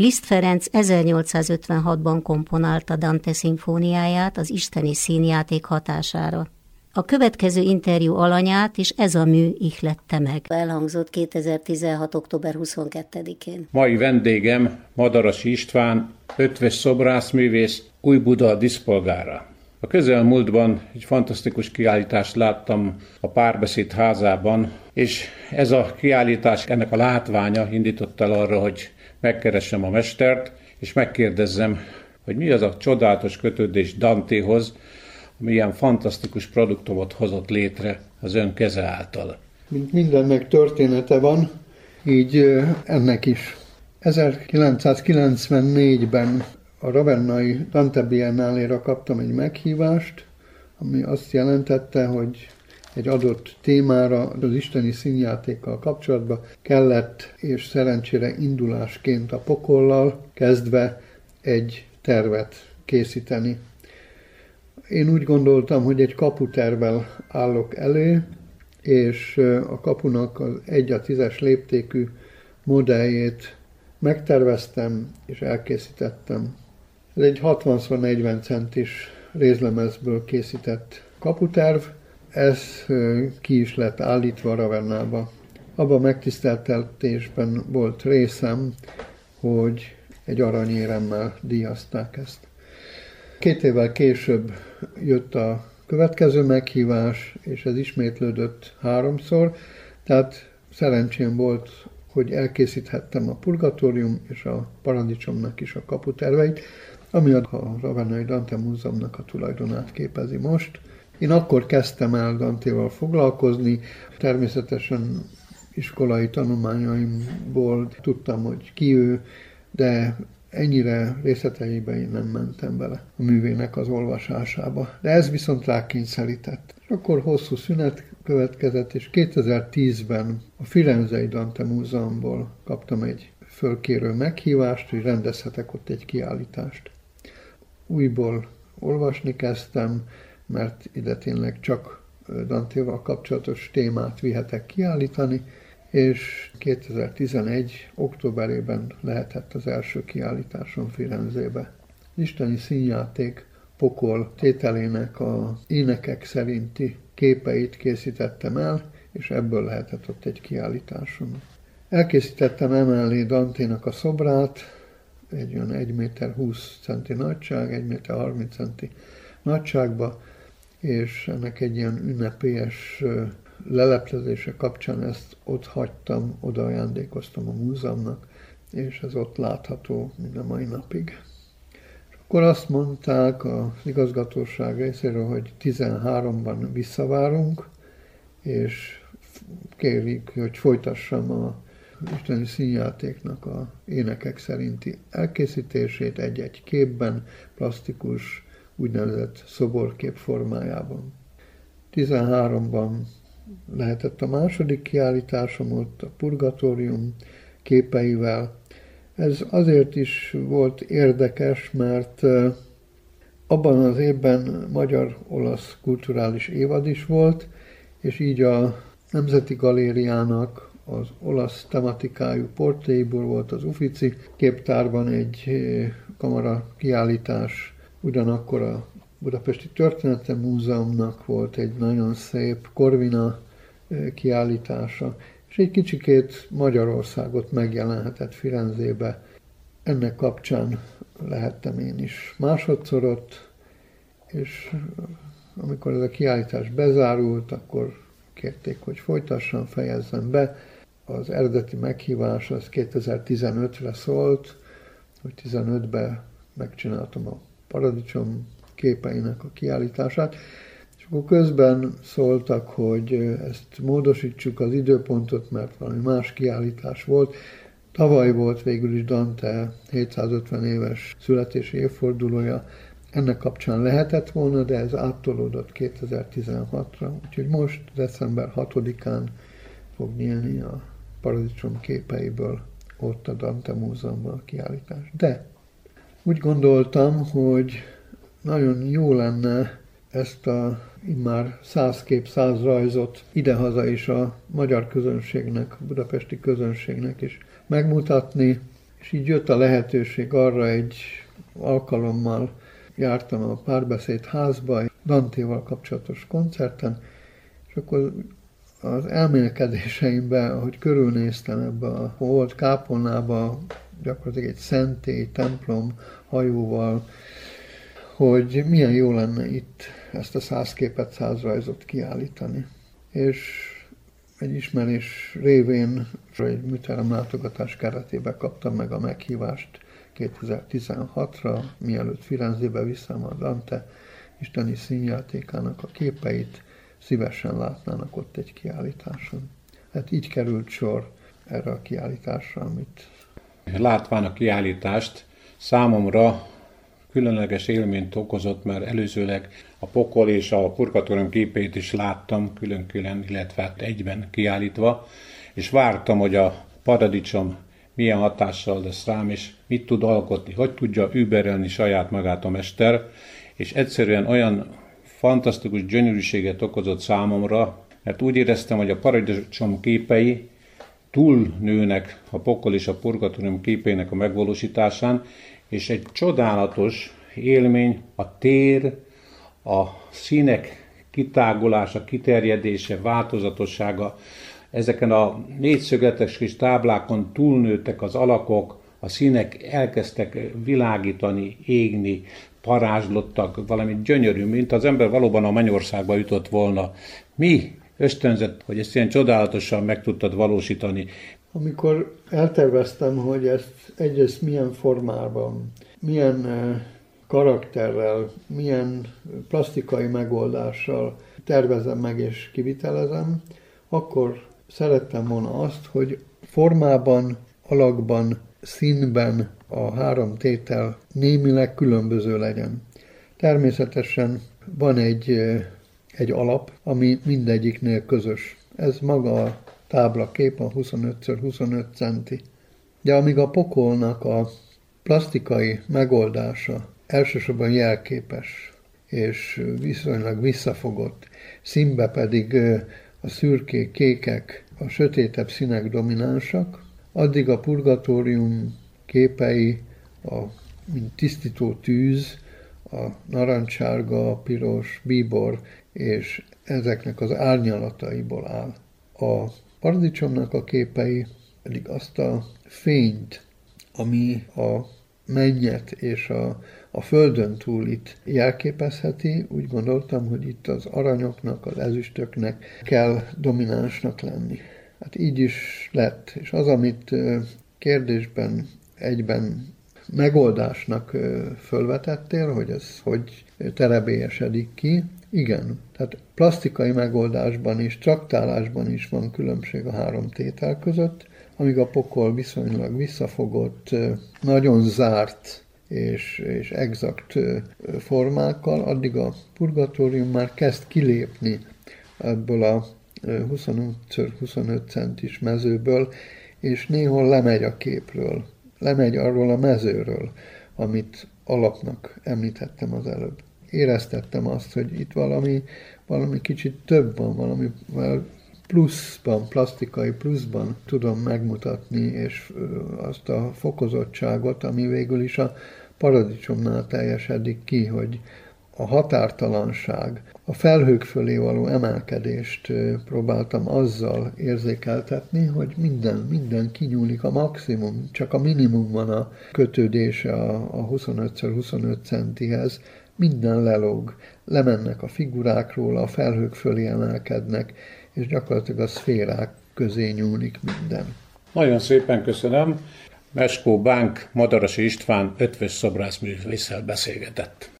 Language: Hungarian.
Liszt Ferenc 1856-ban komponálta Dante szimfóniáját az isteni színjáték hatására. A következő interjú alanyát is ez a mű ihlette meg. Elhangzott 2016. október 22-én. Mai vendégem Madaras István, ötves szobrászművész, Új Buda diszpolgára. A közelmúltban egy fantasztikus kiállítást láttam a Párbeszéd házában, és ez a kiállítás, ennek a látványa indított el arra, hogy megkeressem a mestert, és megkérdezzem, hogy mi az a csodálatos kötődés Dantéhoz, ami ilyen fantasztikus produktumot hozott létre az ön keze által. Mint mindennek története van, így ennek is. 1994-ben a Ravennai Dante Biennáléra kaptam egy meghívást, ami azt jelentette, hogy egy adott témára, az isteni színjátékkal kapcsolatban kellett, és szerencsére indulásként a pokollal kezdve egy tervet készíteni. Én úgy gondoltam, hogy egy kaputervel állok elő, és a kapunak az egy a tízes léptékű modelljét megterveztem és elkészítettem. Ez egy 60x40 centis rézlemezből készített kaputerv, ez ki is lett állítva Ravennába. Abban megtiszteltetésben volt részem, hogy egy aranyéremmel díjazták ezt. Két évvel később jött a következő meghívás, és ez ismétlődött háromszor, tehát szerencsém volt, hogy elkészíthettem a Purgatórium és a Paradicsomnak is a kaputerveit, ami a Ravenai Dante Múzeumnak a tulajdonát képezi most. Én akkor kezdtem el Dantéval foglalkozni, természetesen iskolai tanulmányaimból tudtam, hogy ki ő, de ennyire részleteibe én nem mentem bele a művének az olvasásába. De ez viszont rákényszerített. És akkor hosszú szünet következett, és 2010-ben a Firenzei Dante Múzeumból kaptam egy fölkérő meghívást, hogy rendezhetek ott egy kiállítást. Újból olvasni kezdtem, mert ide tényleg csak Dantéval kapcsolatos témát vihetek kiállítani, és 2011. októberében lehetett az első kiállításon Firenzébe. Isteni színjáték pokol tételének a énekek szerinti képeit készítettem el, és ebből lehetett ott egy kiállításon. Elkészítettem emellé Danténak a szobrát, egy olyan 1 méter 20 centi nagyság, 1 méter 30 centi nagyságba, és ennek egy ilyen ünnepélyes leleplezése kapcsán ezt ott hagytam, oda ajándékoztam a múzeumnak, és ez ott látható mind a mai napig. És akkor azt mondták az igazgatóság részéről, hogy 13-ban visszavárunk, és kérik, hogy folytassam a isteni színjátéknak a énekek szerinti elkészítését egy-egy képben, plastikus, úgynevezett szoborkép formájában. 13-ban lehetett a második kiállításom ott, a Purgatórium képeivel. Ez azért is volt érdekes, mert abban az évben magyar-olasz kulturális évad is volt, és így a Nemzeti Galériának az olasz tematikájú portréiból volt az Ufici képtárban egy kamara kiállítás, ugyanakkor a Budapesti Története Múzeumnak volt egy nagyon szép Korvina kiállítása, és egy kicsikét Magyarországot megjelenhetett Firenzébe. Ennek kapcsán lehettem én is másodszor ott, és amikor ez a kiállítás bezárult, akkor kérték, hogy folytassam, fejezzem be. Az eredeti meghívás az 2015-re szólt, hogy 15-ben megcsináltam a paradicsom képeinek a kiállítását, és akkor közben szóltak, hogy ezt módosítsuk az időpontot, mert valami más kiállítás volt. Tavaly volt végül is Dante 750 éves születési évfordulója, ennek kapcsán lehetett volna, de ez áttolódott 2016-ra, úgyhogy most december 6-án fog nyílni a paradicsom képeiből ott a Dante Múzeumban a kiállítás. De úgy gondoltam, hogy nagyon jó lenne ezt a immár száz kép, száz rajzot idehaza is a magyar közönségnek, a budapesti közönségnek is megmutatni. És így jött a lehetőség arra egy alkalommal jártam a párbeszéd házba, Dantéval kapcsolatos koncerten, és akkor az elmélkedéseimben, ahogy körülnéztem ebbe a volt kápolnába, gyakorlatilag egy szentély, templom hajóval, hogy milyen jó lenne itt ezt a száz képet, száz rajzot kiállítani. És egy ismerés révén egy műterem látogatás keretében kaptam meg a meghívást 2016-ra, mielőtt Firenzébe viszem a Dante isteni színjátékának a képeit, szívesen látnának ott egy kiállításon. Hát így került sor erre a kiállításra, amit... Látván a kiállítást, számomra különleges élményt okozott, mert előzőleg a pokol és a purgatórium képét is láttam külön-külön, illetve hát egyben kiállítva, és vártam, hogy a paradicsom milyen hatással lesz rám, és mit tud alkotni, hogy tudja überelni saját magát a mester, és egyszerűen olyan fantasztikus gyönyörűséget okozott számomra, mert úgy éreztem, hogy a paradicsom képei túlnőnek a pokol és a purgatórium képének a megvalósításán, és egy csodálatos élmény a tér, a színek kitágulása, kiterjedése, változatossága. Ezeken a négyszögletes kis táblákon túlnőttek az alakok, a színek elkezdtek világítani, égni, parázslottak, valami gyönyörű, mint az ember valóban a mennyországba jutott volna. Mi ösztönzött, hogy ezt ilyen csodálatosan meg tudtad valósítani? Amikor elterveztem, hogy ezt egyrészt milyen formában, milyen eh, karakterrel, milyen plastikai megoldással tervezem meg és kivitelezem, akkor szerettem volna azt, hogy formában, alakban, színben a három tétel némileg különböző legyen. Természetesen van egy, egy alap, ami mindegyiknél közös. Ez maga a táblakép, a 25x25 centi. De amíg a pokolnak a plastikai megoldása elsősorban jelképes, és viszonylag visszafogott, színbe pedig a szürkék, kékek, a sötétebb színek dominánsak, addig a purgatórium képei, a, mint tisztító tűz, a narancsárga, piros, bíbor és ezeknek az árnyalataiból áll. A paradicsomnak a képei pedig azt a fényt, ami a mennyet és a, a földön túl itt jelképezheti, úgy gondoltam, hogy itt az aranyoknak, az ezüstöknek kell dominánsnak lenni. Hát így is lett. És az, amit kérdésben egyben megoldásnak fölvetettél, hogy ez hogy terebélyesedik ki, igen, tehát plastikai megoldásban és traktálásban is van különbség a három tétel között, amíg a pokol viszonylag visszafogott, nagyon zárt és, és exakt formákkal, addig a purgatórium már kezd kilépni ebből a 25x25 centis mezőből, és néhol lemegy a képről, lemegy arról a mezőről, amit alapnak említettem az előbb. Éreztettem azt, hogy itt valami, valami kicsit több van, valami pluszban, plastikai pluszban tudom megmutatni, és azt a fokozottságot, ami végül is a paradicsomnál teljesedik ki, hogy a határtalanság, a felhők fölé való emelkedést próbáltam azzal érzékeltetni, hogy minden, minden kinyúlik a maximum, csak a minimum van a kötődése a 25x25 centihez, minden lelóg, lemennek a figurákról, a felhők fölé emelkednek, és gyakorlatilag a szférák közé nyúlik minden. Nagyon szépen köszönöm. Meskó Bánk Madarasi István ötvös szobrászművészel beszélgetett.